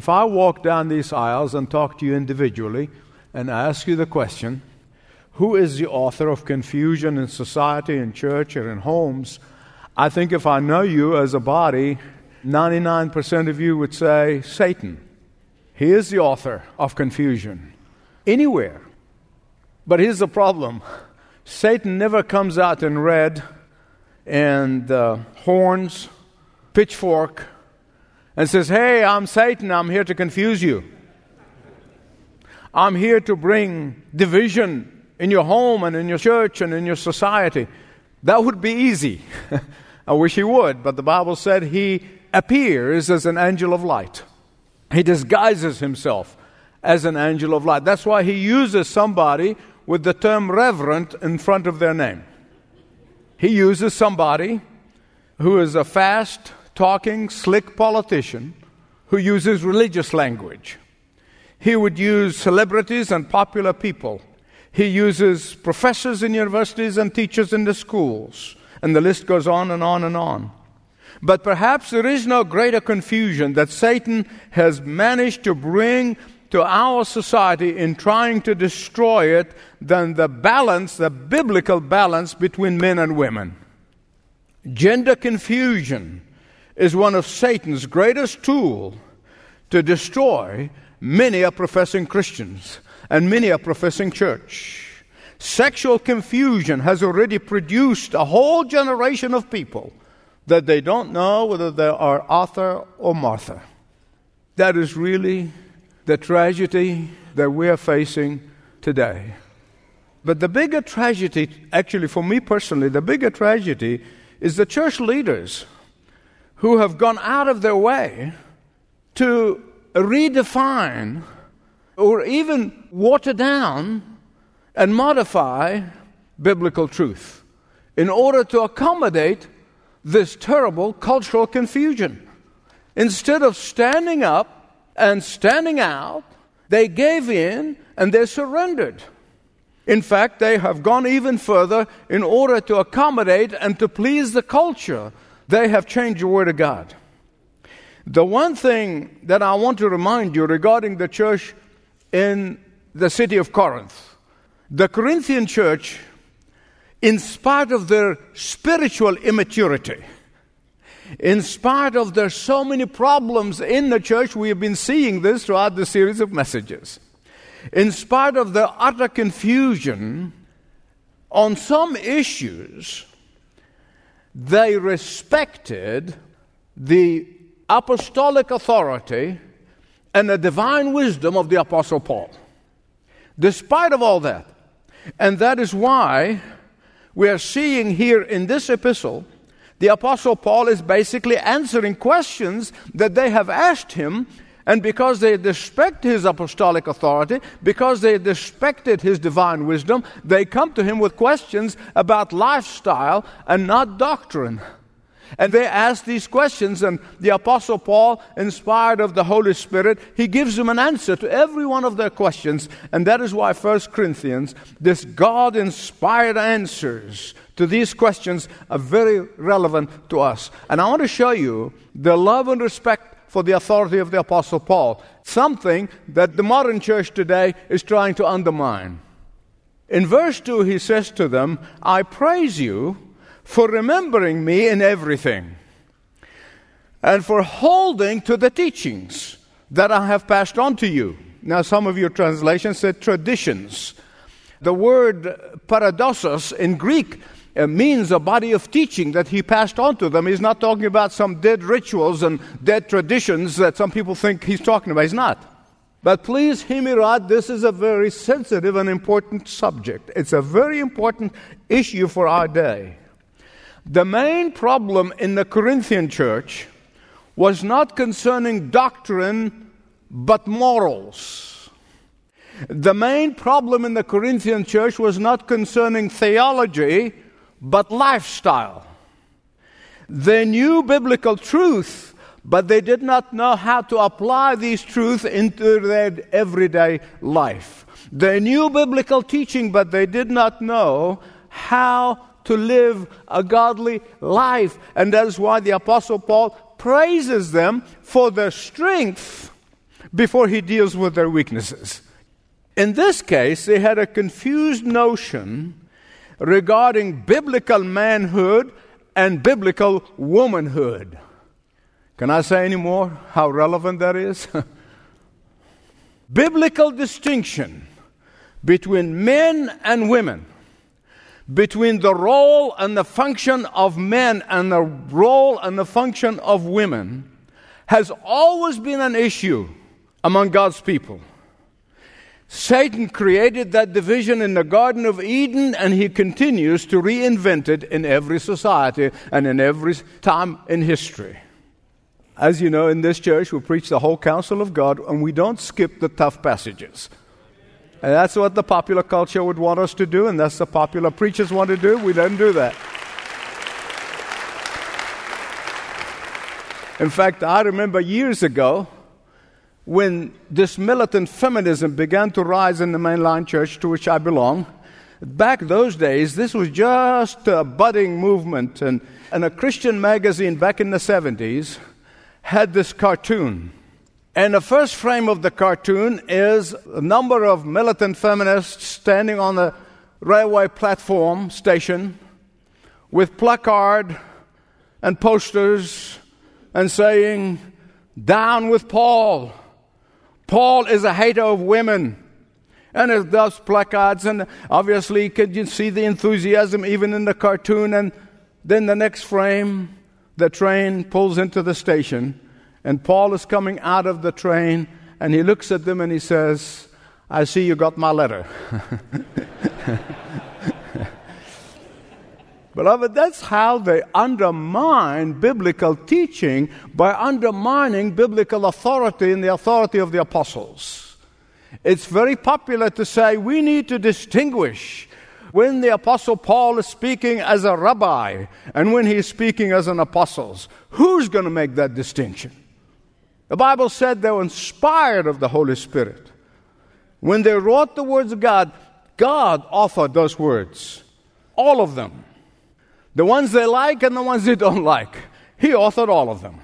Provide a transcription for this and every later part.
if I walk down these aisles and talk to you individually and ask you the question, who is the author of confusion in society, in church, or in homes? I think if I know you as a body, 99% of you would say Satan. He is the author of confusion anywhere. But here's the problem Satan never comes out in red and uh, horns, pitchfork, and says, Hey, I'm Satan, I'm here to confuse you. I'm here to bring division in your home and in your church and in your society. That would be easy. I wish he would, but the Bible said he appears as an angel of light. He disguises himself as an angel of light. That's why he uses somebody with the term reverend in front of their name. He uses somebody who is a fast talking, slick politician who uses religious language. He would use celebrities and popular people. He uses professors in universities and teachers in the schools. And the list goes on and on and on. But perhaps there is no greater confusion that Satan has managed to bring to our society in trying to destroy it than the balance, the biblical balance between men and women. Gender confusion is one of Satan's greatest tools to destroy many are professing Christians and many are professing church. Sexual confusion has already produced a whole generation of people that they don't know whether they are Arthur or Martha. That is really the tragedy that we are facing today. But the bigger tragedy, actually, for me personally, the bigger tragedy is the church leaders who have gone out of their way to redefine or even water down and modify biblical truth in order to accommodate this terrible cultural confusion. Instead of standing up and standing out, they gave in and they surrendered. In fact, they have gone even further in order to accommodate and to please the culture. They have changed the Word of God. The one thing that I want to remind you regarding the church in the city of Corinth, the Corinthian church, in spite of their spiritual immaturity, in spite of there's so many problems in the church, we have been seeing this throughout the series of messages. In spite of the utter confusion on some issues, they respected the apostolic authority and the divine wisdom of the apostle Paul. Despite of all that, and that is why we are seeing here in this epistle the apostle Paul is basically answering questions that they have asked him and because they respect his apostolic authority, because they respected his divine wisdom, they come to him with questions about lifestyle and not doctrine. And they ask these questions, and the Apostle Paul, inspired of the Holy Spirit, he gives them an answer to every one of their questions. And that is why 1 Corinthians, this God inspired answers to these questions, are very relevant to us. And I want to show you the love and respect for the authority of the Apostle Paul, something that the modern church today is trying to undermine. In verse 2, he says to them, I praise you for remembering me in everything, and for holding to the teachings that I have passed on to you. Now, some of your translations said traditions. The word paradosis in Greek Uh, means a body of teaching that he passed on to them. He's not talking about some dead rituals and dead traditions that some people think he's talking about. He's not. But please right, this is a very sensitive and important subject. It's a very important issue for our day. The main problem in the Corinthian church was not concerning doctrine, but morals. The main problem in the Corinthian church was not concerning theology, but lifestyle. They knew biblical truth, but they did not know how to apply these truths into their everyday life. They knew biblical teaching, but they did not know how to live a godly life. And that is why the Apostle Paul praises them for their strength before he deals with their weaknesses. In this case, they had a confused notion regarding biblical manhood and biblical womanhood. Can I say any more how relevant that is? biblical distinction between men and women, between the role and the function of men and the role and the function of women, has always been an issue among God's people. Satan created that division in the Garden of Eden, and he continues to reinvent it in every society and in every time in history. As you know, in this church, we preach the whole counsel of God, and we don't skip the tough passages. And that's what the popular culture would want us to do, and that's the popular preachers want to do. We don't do that. In fact, I remember years ago, when this militant feminism began to rise in the mainline church to which I belong, back those days, this was just a budding movement. And, and a Christian magazine back in the 70s had this cartoon. And the first frame of the cartoon is a number of militant feminists standing on the railway platform station with placard and posters and saying, Down with Paul. Paul is a hater of women. And it does placards, and obviously, could you see the enthusiasm even in the cartoon? And then the next frame, the train pulls into the station, and Paul is coming out of the train, and he looks at them and he says, I see you got my letter. Beloved, that's how they undermine biblical teaching by undermining biblical authority and the authority of the apostles. It's very popular to say we need to distinguish when the apostle Paul is speaking as a rabbi and when he's speaking as an apostle. Who's going to make that distinction? The Bible said they were inspired of the Holy Spirit. When they wrote the words of God, God authored those words, all of them. The ones they like and the ones they don't like. He authored all of them.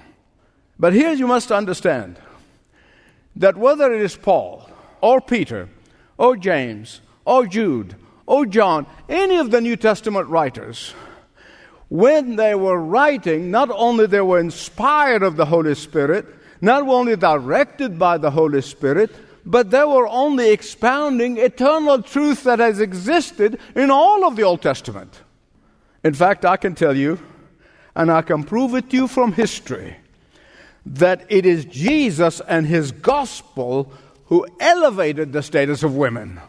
But here you must understand that whether it is Paul or Peter or James or Jude or John, any of the New Testament writers, when they were writing, not only they were inspired of the Holy Spirit, not only directed by the Holy Spirit, but they were only expounding eternal truth that has existed in all of the Old Testament. In fact, I can tell you, and I can prove it to you from history, that it is Jesus and his gospel who elevated the status of women.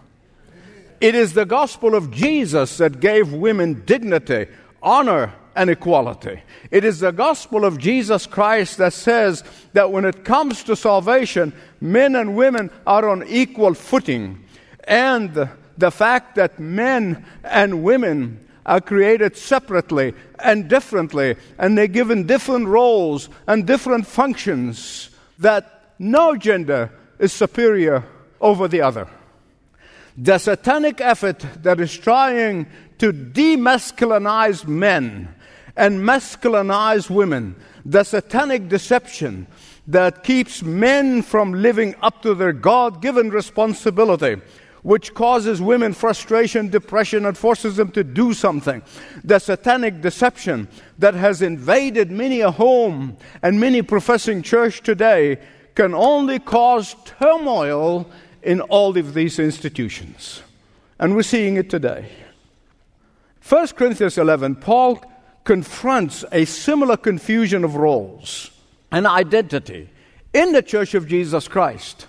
It is the gospel of Jesus that gave women dignity, honor, and equality. It is the gospel of Jesus Christ that says that when it comes to salvation, men and women are on equal footing. And the fact that men and women are created separately and differently, and they're given different roles and different functions, that no gender is superior over the other. The satanic effort that is trying to demasculinize men and masculinize women, the satanic deception that keeps men from living up to their God given responsibility which causes women frustration, depression, and forces them to do something. The satanic deception that has invaded many a home and many professing church today can only cause turmoil in all of these institutions. And we're seeing it today. 1 Corinthians 11, Paul confronts a similar confusion of roles and identity in the church of Jesus Christ.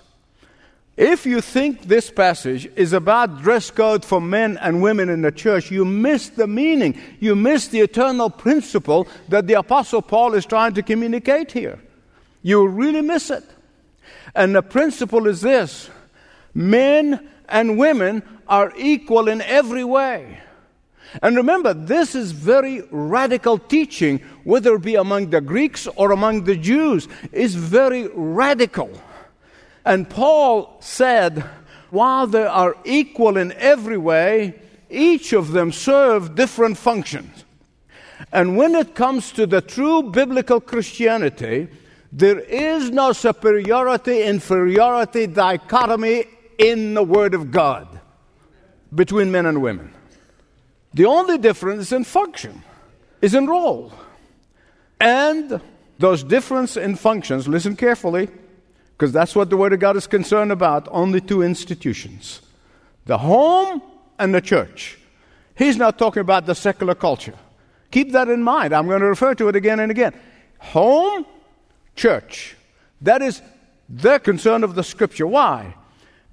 If you think this passage is about dress code for men and women in the church, you miss the meaning. You miss the eternal principle that the Apostle Paul is trying to communicate here. You really miss it. And the principle is this men and women are equal in every way. And remember, this is very radical teaching, whether it be among the Greeks or among the Jews, is very radical. And Paul said, while they are equal in every way, each of them serve different functions. And when it comes to the true biblical Christianity, There is no superiority inferiority dichotomy in the Word of God between men and women. The only difference in function, is in role. And those difference in functions, listen carefully, because that's what the Word of God is concerned about only two institutions the home and the church. He's not talking about the secular culture. Keep that in mind. I'm going to refer to it again and again. Home, church. That is the concern of the scripture. Why?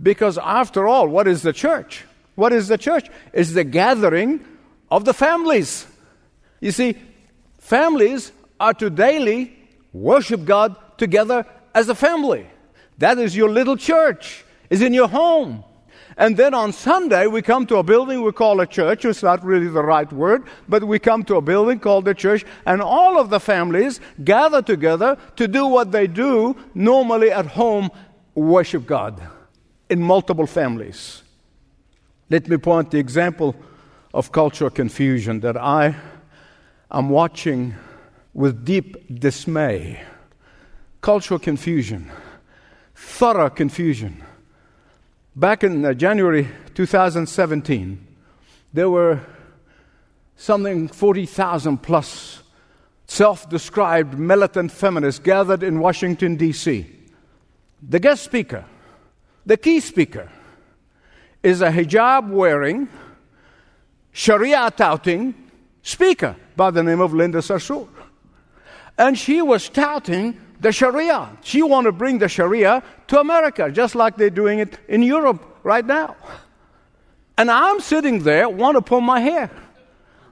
Because after all, what is the church? What is the church? It's the gathering of the families. You see, families are to daily worship God together as a family. That is your little church, is in your home. And then on Sunday, we come to a building we call a church. It's not really the right word, but we come to a building called a church, and all of the families gather together to do what they do normally at home worship God in multiple families. Let me point the example of cultural confusion that I am watching with deep dismay. Cultural confusion, thorough confusion. Back in uh, January 2017, there were something 40,000 plus self described militant feminists gathered in Washington, D.C. The guest speaker, the key speaker, is a hijab wearing, Sharia touting speaker by the name of Linda Sarsour. And she was touting the Sharia. She want to bring the Sharia to America, just like they're doing it in Europe right now. And I'm sitting there, want to pull my hair.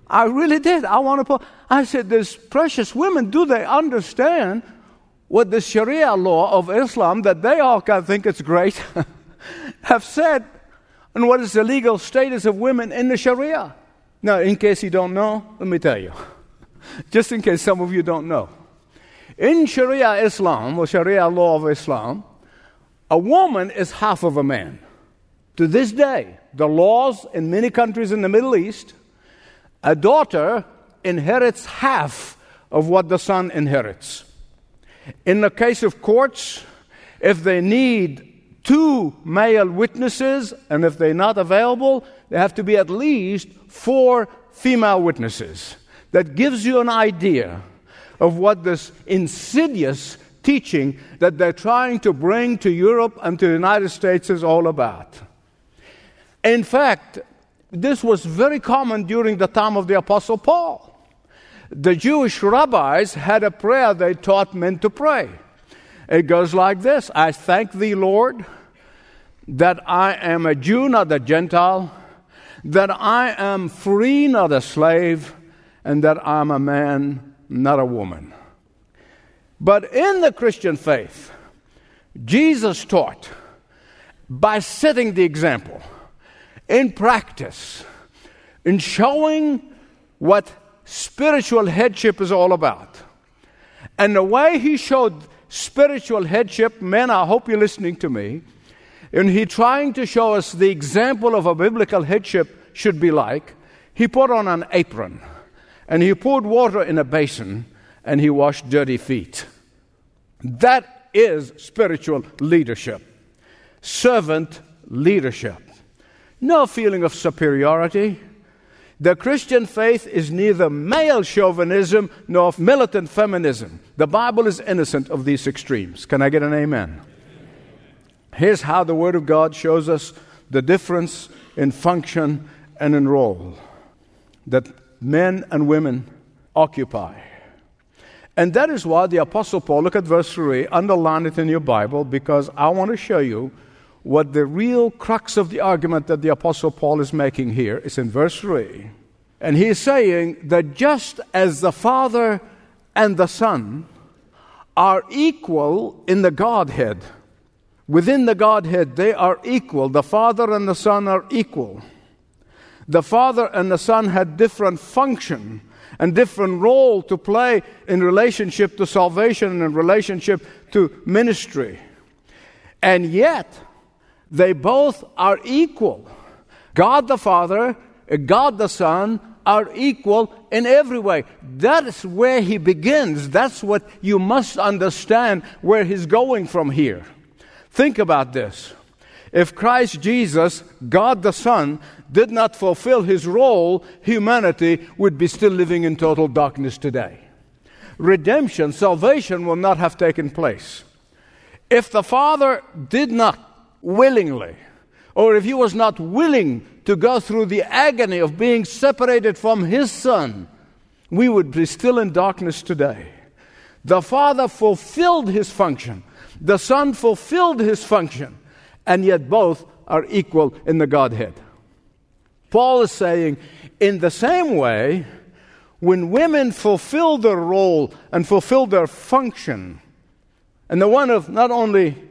I really did. I want to pull. I said, These precious women, do they understand what the Sharia law of Islam, that they all kind of think it's great, have said, and what is the legal status of women in the Sharia? Now, in case you don't know, let me tell you. Just in case some of you don't know. In Sharia Islam, or Sharia law of Islam, a woman is half of a man. To this day, the laws in many countries in the Middle East, a daughter inherits half of what the son inherits. In the case of courts, if they need two male witnesses, and if they're not available, there have to be at least four female witnesses. That gives you an idea of what this insidious teaching that they're trying to bring to Europe and to the United States is all about. In fact, this was very common during the time of the Apostle Paul. The Jewish rabbis had a prayer they taught men to pray. It goes like this I thank thee, Lord, that I am a Jew, not a Gentile, that I am free, not a slave, and that I'm a man, not a woman. But in the Christian faith, Jesus taught by setting the example in practice, in showing what spiritual headship is all about. And the way he showed spiritual headship, men, I hope you're listening to me, and he trying to show us the example of a biblical headship should be like, he put on an apron and he poured water in a basin and he washed dirty feet. That is spiritual leadership, servant leadership. No feeling of superiority. The Christian faith is neither male chauvinism nor militant feminism. The Bible is innocent of these extremes. Can I get an amen? Here's how the Word of God shows us the difference in function and in role that men and women occupy. And that is why the Apostle Paul, look at verse 3, underline it in your Bible because I want to show you what the real crux of the argument that the Apostle Paul is making here is in verse 3. And he is saying that just as the Father and the Son are equal in the Godhead, within the Godhead, they are equal. The Father and the Son are equal. The Father and the Son had different function and different role to play in relationship to salvation and in relationship to ministry. And yet, they both are equal. God the Father, God the Son are equal in every way. That is where he begins. That's what you must understand where he's going from here. Think about this. If Christ Jesus, God the Son, did not fulfill his role, humanity would be still living in total darkness today. Redemption, salvation will not have taken place. If the Father did not willingly, or if he was not willing to go through the agony of being separated from his Son, we would be still in darkness today. The Father fulfilled his function, the Son fulfilled his function, and yet both are equal in the Godhead. Paul is saying, in the same way, when women fulfill their role and fulfill their function, and the one of not only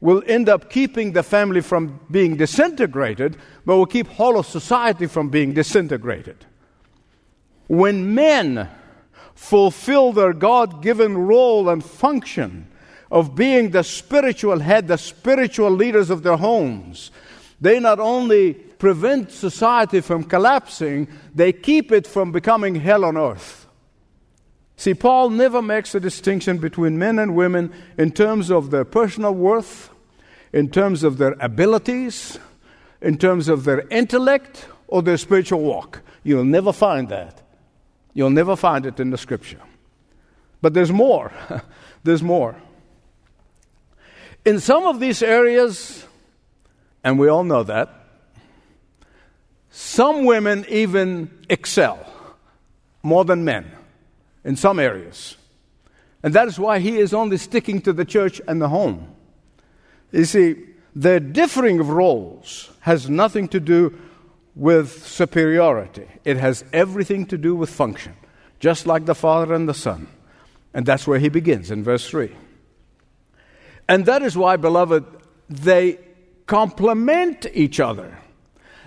will end up keeping the family from being disintegrated, but will keep whole of society from being disintegrated. When men fulfill their God given role and function of being the spiritual head, the spiritual leaders of their homes, they not only prevent society from collapsing, they keep it from becoming hell on earth. See, Paul never makes a distinction between men and women in terms of their personal worth, in terms of their abilities, in terms of their intellect, or their spiritual walk. You'll never find that. You'll never find it in the scripture. But there's more. there's more. In some of these areas, and we all know that, some women even excel more than men in some areas. And that is why he is only sticking to the church and the home. You see, the differing of roles has nothing to do with superiority, it has everything to do with function, just like the Father and the Son. And that's where he begins in verse 3. And that is why, beloved, they complement each other.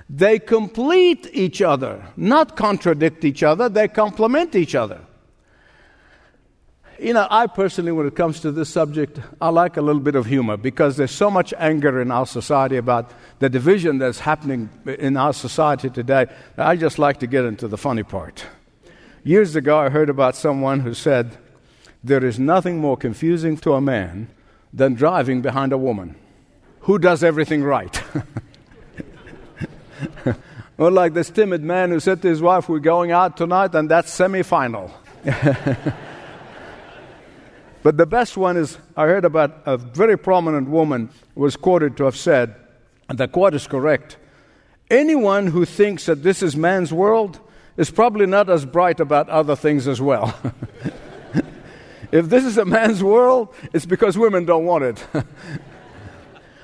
They complete each other, not contradict each other, they complement each other. You know, I personally, when it comes to this subject, I like a little bit of humor because there's so much anger in our society about the division that's happening in our society today. I just like to get into the funny part. Years ago, I heard about someone who said, There is nothing more confusing to a man than driving behind a woman who does everything right. or like this timid man who said to his wife, We're going out tonight, and that's semi final. But the best one is I heard about a very prominent woman was quoted to have said, and the quote is correct. Anyone who thinks that this is man's world is probably not as bright about other things as well. if this is a man's world, it's because women don't want it.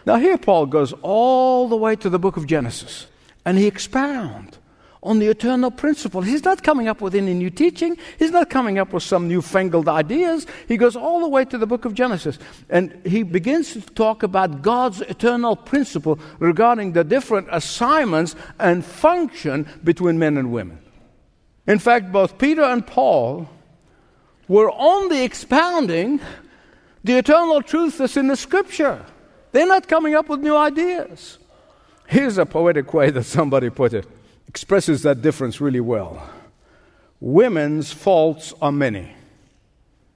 Now, here Paul goes all the way to the book of Genesis, and he expounds on the eternal principle. He's not coming up with any new teaching. He's not coming up with some newfangled ideas. He goes all the way to the book of Genesis and he begins to talk about God's eternal principle regarding the different assignments and function between men and women. In fact, both Peter and Paul were only expounding the eternal truth that's in the scripture. They're not coming up with new ideas. Here's a poetic way that somebody put it expresses that difference really well. Women's faults are many,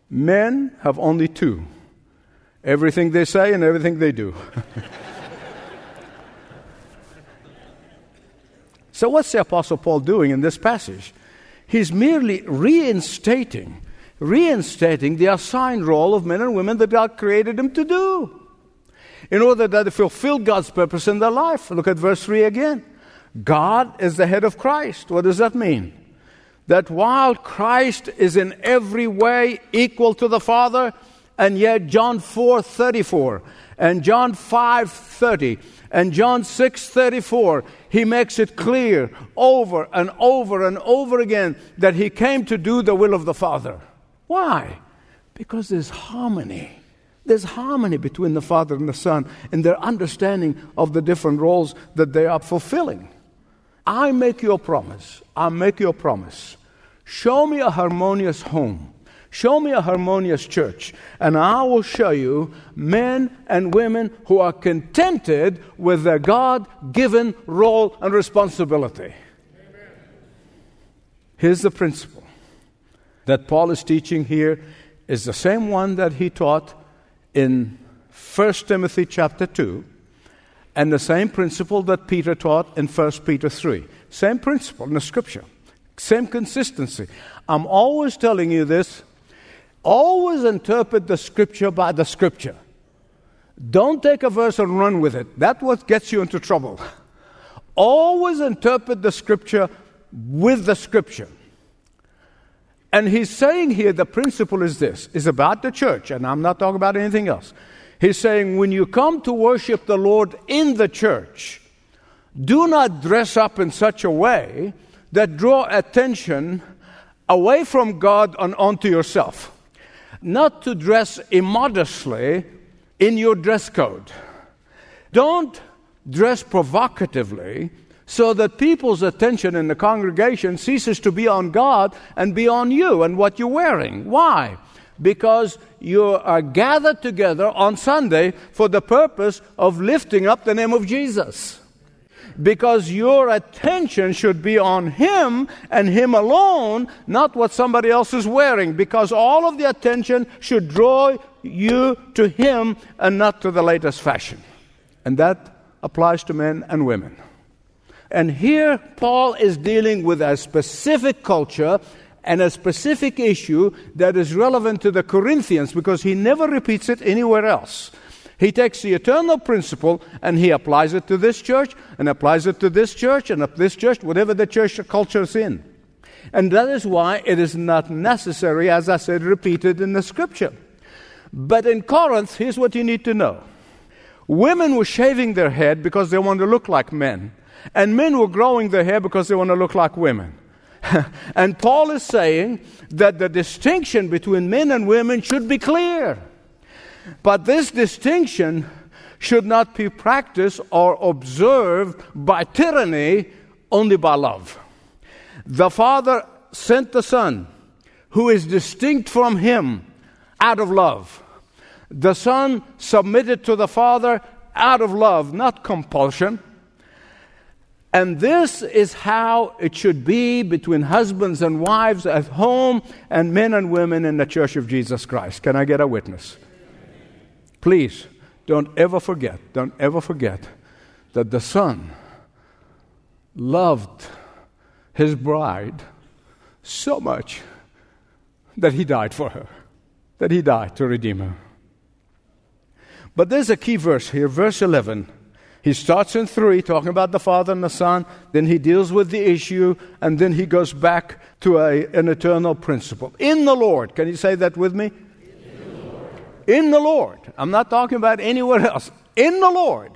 men have only two everything they say and everything they do. so, what's the Apostle Paul doing in this passage? He's merely reinstating, reinstating the assigned role of men and women that God created them to do in order that they fulfill God's purpose in their life. Look at verse 3 again. God is the head of Christ. What does that mean? That while Christ is in every way equal to the Father, and yet John 4 34 and John 5 30 and John 6 34, he makes it clear over and over and over again that he came to do the will of the Father. Why? Because there's harmony. There's harmony between the Father and the Son in their understanding of the different roles that they are fulfilling. I make you a promise. I make you a promise. Show me a harmonious home. Show me a harmonious church, and I will show you men and women who are contented with their God given role and responsibility. Amen. Here's the principle that Paul is teaching here is the same one that he taught in 1 Timothy chapter 2 and the same principle that Peter taught in 1 Peter 3. Same principle in the scripture. Same consistency. I'm always telling you this. Always interpret the scripture by the scripture. Don't take a verse and run with it. That's what gets you into trouble. Always interpret the scripture with the scripture. And he's saying here the principle is this is about the church, and I'm not talking about anything else. He's saying when you come to worship the Lord in the church, do not dress up in such a way that draw attention away from God and onto yourself. Not to dress immodestly in your dress code. Don't dress provocatively so that people's attention in the congregation ceases to be on God and be on you and what you're wearing. Why? Because you are gathered together on Sunday for the purpose of lifting up the name of Jesus. Because your attention should be on Him and Him alone, not what somebody else is wearing. Because all of the attention should draw you to Him and not to the latest fashion. And that applies to men and women. And here, Paul is dealing with a specific culture and a specific issue that is relevant to the Corinthians because he never repeats it anywhere else. He takes the eternal principle and he applies it to this church and applies it to this church and up this church, whatever the church culture is in. And that is why it is not necessary, as I said, repeated in the scripture. But in Corinth, here's what you need to know women were shaving their head because they wanted to look like men. And men were growing their hair because they want to look like women. and Paul is saying that the distinction between men and women should be clear. But this distinction should not be practiced or observed by tyranny, only by love. The Father sent the Son, who is distinct from Him, out of love. The Son submitted to the Father out of love, not compulsion. And this is how it should be between husbands and wives at home and men and women in the church of Jesus Christ. Can I get a witness? Please, don't ever forget, don't ever forget that the Son loved his bride so much that he died for her, that he died to redeem her. But there's a key verse here, verse 11. He starts in three, talking about the Father and the Son, then he deals with the issue, and then he goes back to a, an eternal principle. In the Lord. Can you say that with me? In the Lord. In the Lord. I'm not talking about anywhere else. In the Lord.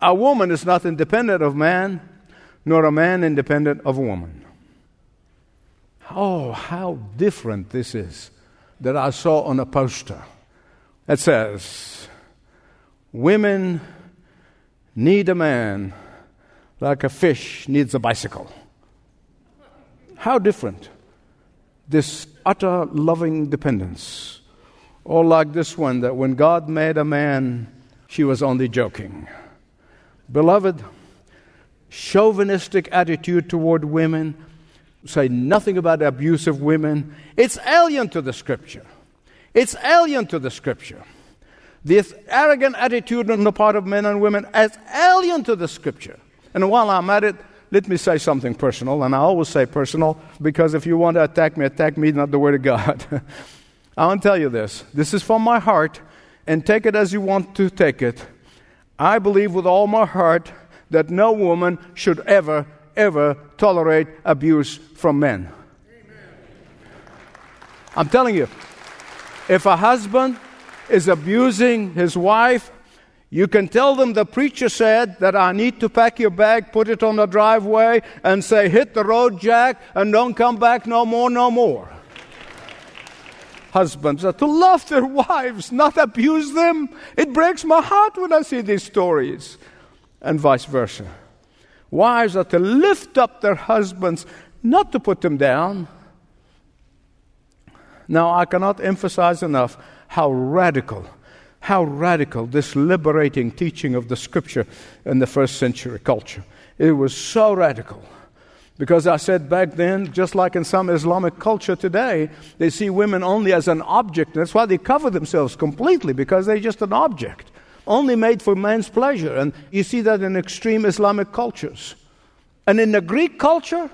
A woman is not independent of man, nor a man independent of a woman. Oh, how different this is that I saw on a poster. It says, Women need a man like a fish needs a bicycle. How different. This utter loving dependence. Or like this one that when God made a man, she was only joking. Beloved, chauvinistic attitude toward women, say nothing about abusive women. It's alien to the scripture. It's alien to the scripture. This arrogant attitude on the part of men and women as alien to the scripture. And while I'm at it, let me say something personal, and I always say personal because if you want to attack me, attack me, not the Word of God. I want to tell you this. This is from my heart, and take it as you want to take it. I believe with all my heart that no woman should ever, ever tolerate abuse from men. Amen. I'm telling you, if a husband is abusing his wife, you can tell them the preacher said that I need to pack your bag, put it on the driveway, and say, hit the road, Jack, and don't come back no more, no more. Husbands are to love their wives, not abuse them. It breaks my heart when I see these stories, and vice versa. Wives are to lift up their husbands, not to put them down. Now, I cannot emphasize enough how radical, how radical this liberating teaching of the scripture in the first century culture. It was so radical Because I said back then, just like in some Islamic culture today, they see women only as an object. That's why they cover themselves completely, because they're just an object, only made for man's pleasure. And you see that in extreme Islamic cultures. And in the Greek culture,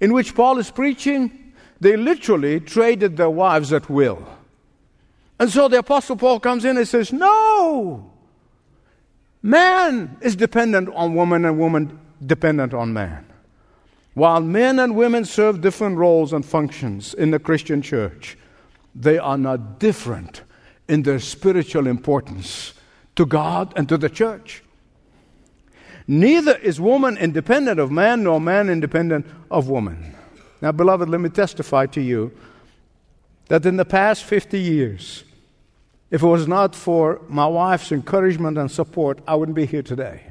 in which Paul is preaching, they literally traded their wives at will. And so the Apostle Paul comes in and says, No! Man is dependent on woman and woman dependent on man. While men and women serve different roles and functions in the Christian church, they are not different in their spiritual importance to God and to the church. Neither is woman independent of man, nor man independent of woman. Now, beloved, let me testify to you that in the past 50 years, if it was not for my wife's encouragement and support, I wouldn't be here today.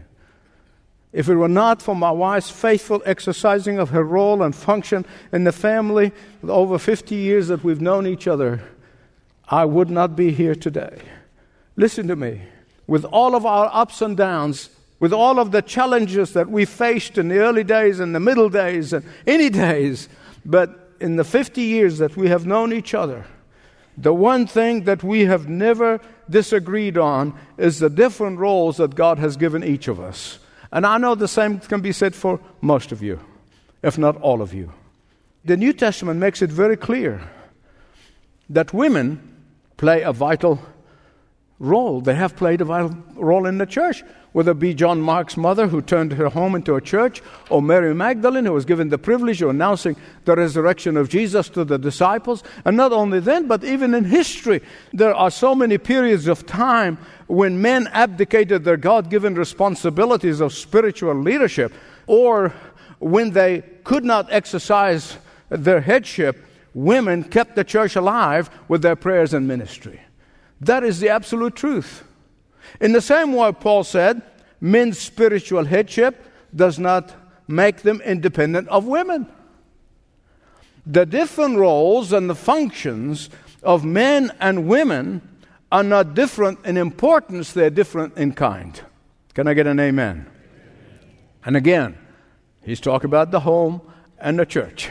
If it were not for my wife's faithful exercising of her role and function in the family, over 50 years that we've known each other, I would not be here today. Listen to me. With all of our ups and downs, with all of the challenges that we faced in the early days and the middle days and any days, but in the 50 years that we have known each other, the one thing that we have never disagreed on is the different roles that God has given each of us. And I know the same can be said for most of you, if not all of you. The New Testament makes it very clear that women play a vital role. They have played a vital role in the church whether it be John Mark's mother, who turned her home into a church, or Mary Magdalene, who was given the privilege of announcing the resurrection of Jesus to the disciples. And not only then, but even in history, there are so many periods of time when men abdicated their God given responsibilities of spiritual leadership, or when they could not exercise their headship, women kept the church alive with their prayers and ministry. That is the absolute truth. In the same way, Paul said, men's spiritual headship does not make them independent of women. The different roles and the functions of men and women are not different in importance, they're different in kind. Can I get an amen? And again, he's talking about the home and the church.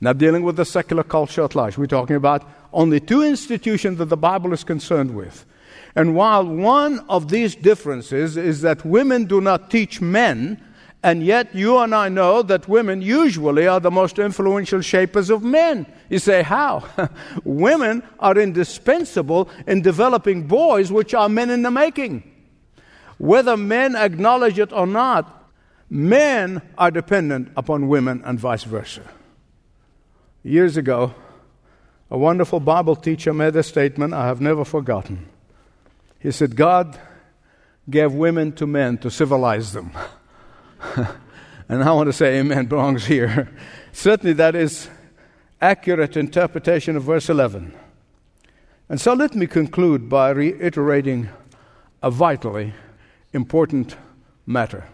Not dealing with the secular culture at large. We're talking about only two institutions that the Bible is concerned with and while one of these differences is that women do not teach men, and yet you and I know that women usually are the most influential shapers of men. You say, how? women are indispensable in developing boys which are men in the making. Whether men acknowledge it or not, men are dependent upon women and vice versa. Years ago, a wonderful Bible teacher made a statement I have never forgotten. He said, God gave women to men to civilize them. and I want to say amen belongs here. Certainly that is accurate interpretation of verse 11. And so let me conclude by reiterating a vitally important matter.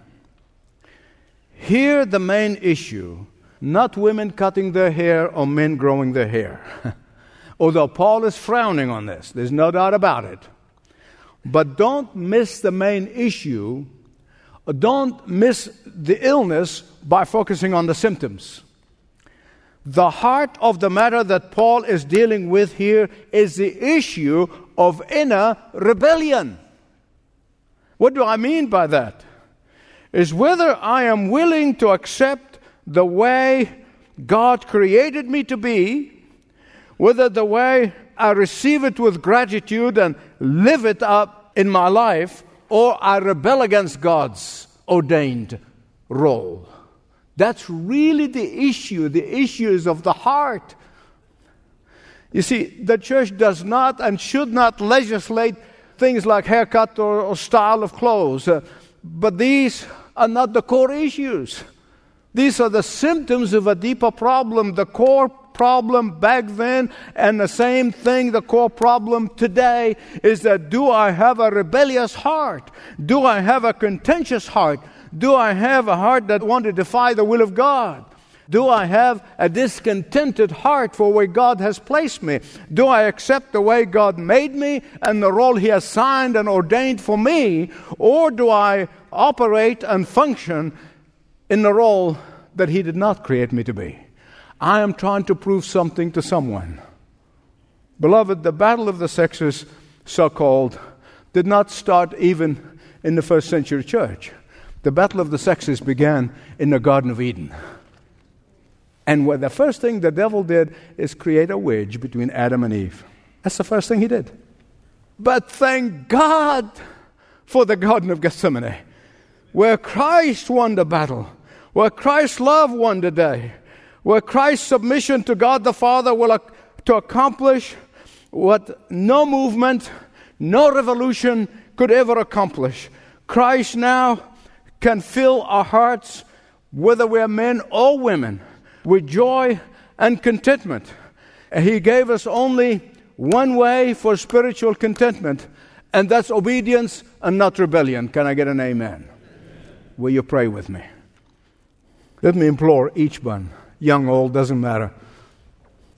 Here, the main issue not women cutting their hair or men growing their hair. Although Paul is frowning on this, there's no doubt about it. But don't miss the main issue. Don't miss the illness by focusing on the symptoms. The heart of the matter that Paul is dealing with here is the issue of inner rebellion. What do I mean by that? Is whether I am willing to accept the way God created me to be, whether the way I receive it with gratitude and live it up in my life, or I rebel against God's ordained role. That's really the issue. The issue is of the heart. You see, the church does not and should not legislate things like haircut or, or style of clothes, uh, but these are not the core issues. These are the symptoms of a deeper problem. The core problem back then and the same thing, the core problem today is that do I have a rebellious heart? Do I have a contentious heart? Do I have a heart that want to defy the will of God? Do I have a discontented heart for where God has placed me? Do I accept the way God made me and the role He assigned and ordained for me? Or do I operate and function in the role that He did not create me to be. I am trying to prove something to someone. Beloved, the battle of the sexes, so called, did not start even in the first century church. The battle of the sexes began in the Garden of Eden. And the first thing the devil did is create a wedge between Adam and Eve. That's the first thing he did. But thank God for the Garden of Gethsemane, where Christ won the battle, where Christ's love won the day, where Christ's submission to God the Father will to accomplish what no movement, no revolution could ever accomplish. Christ now can fill our hearts, whether we're men or women, with joy and contentment. He gave us only one way for spiritual contentment, and that's obedience and not rebellion. Can I get an amen? Will you pray with me? Let me implore each one, young, old, doesn't matter,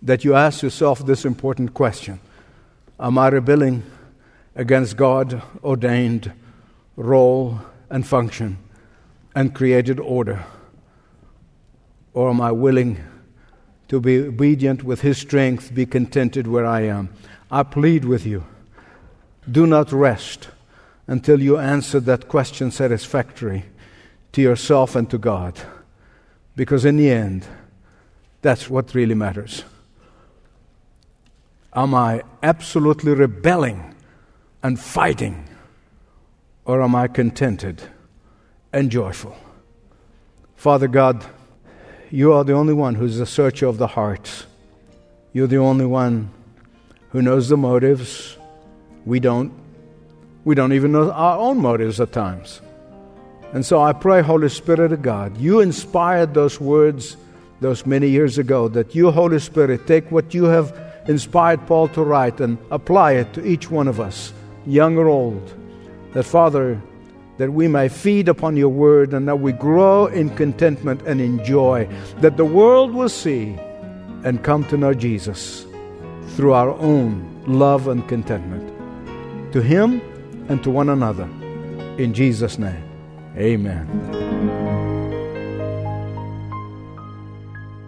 that you ask yourself this important question Am I rebelling against God ordained role and function and created order? Or am I willing to be obedient with His strength, be contented where I am? I plead with you do not rest until you answer that question satisfactorily to yourself and to God. Because in the end, that's what really matters. Am I absolutely rebelling and fighting? Or am I contented and joyful? Father God, you are the only one who's the searcher of the hearts. You're the only one who knows the motives. We don't. We don't even know our own motives at times. And so I pray, Holy Spirit of God, you inspired those words those many years ago, that you, Holy Spirit, take what you have inspired Paul to write and apply it to each one of us, young or old. That, Father, that we may feed upon your word and that we grow in contentment and in joy, that the world will see and come to know Jesus through our own love and contentment. To Him and to one another. In Jesus' name, amen.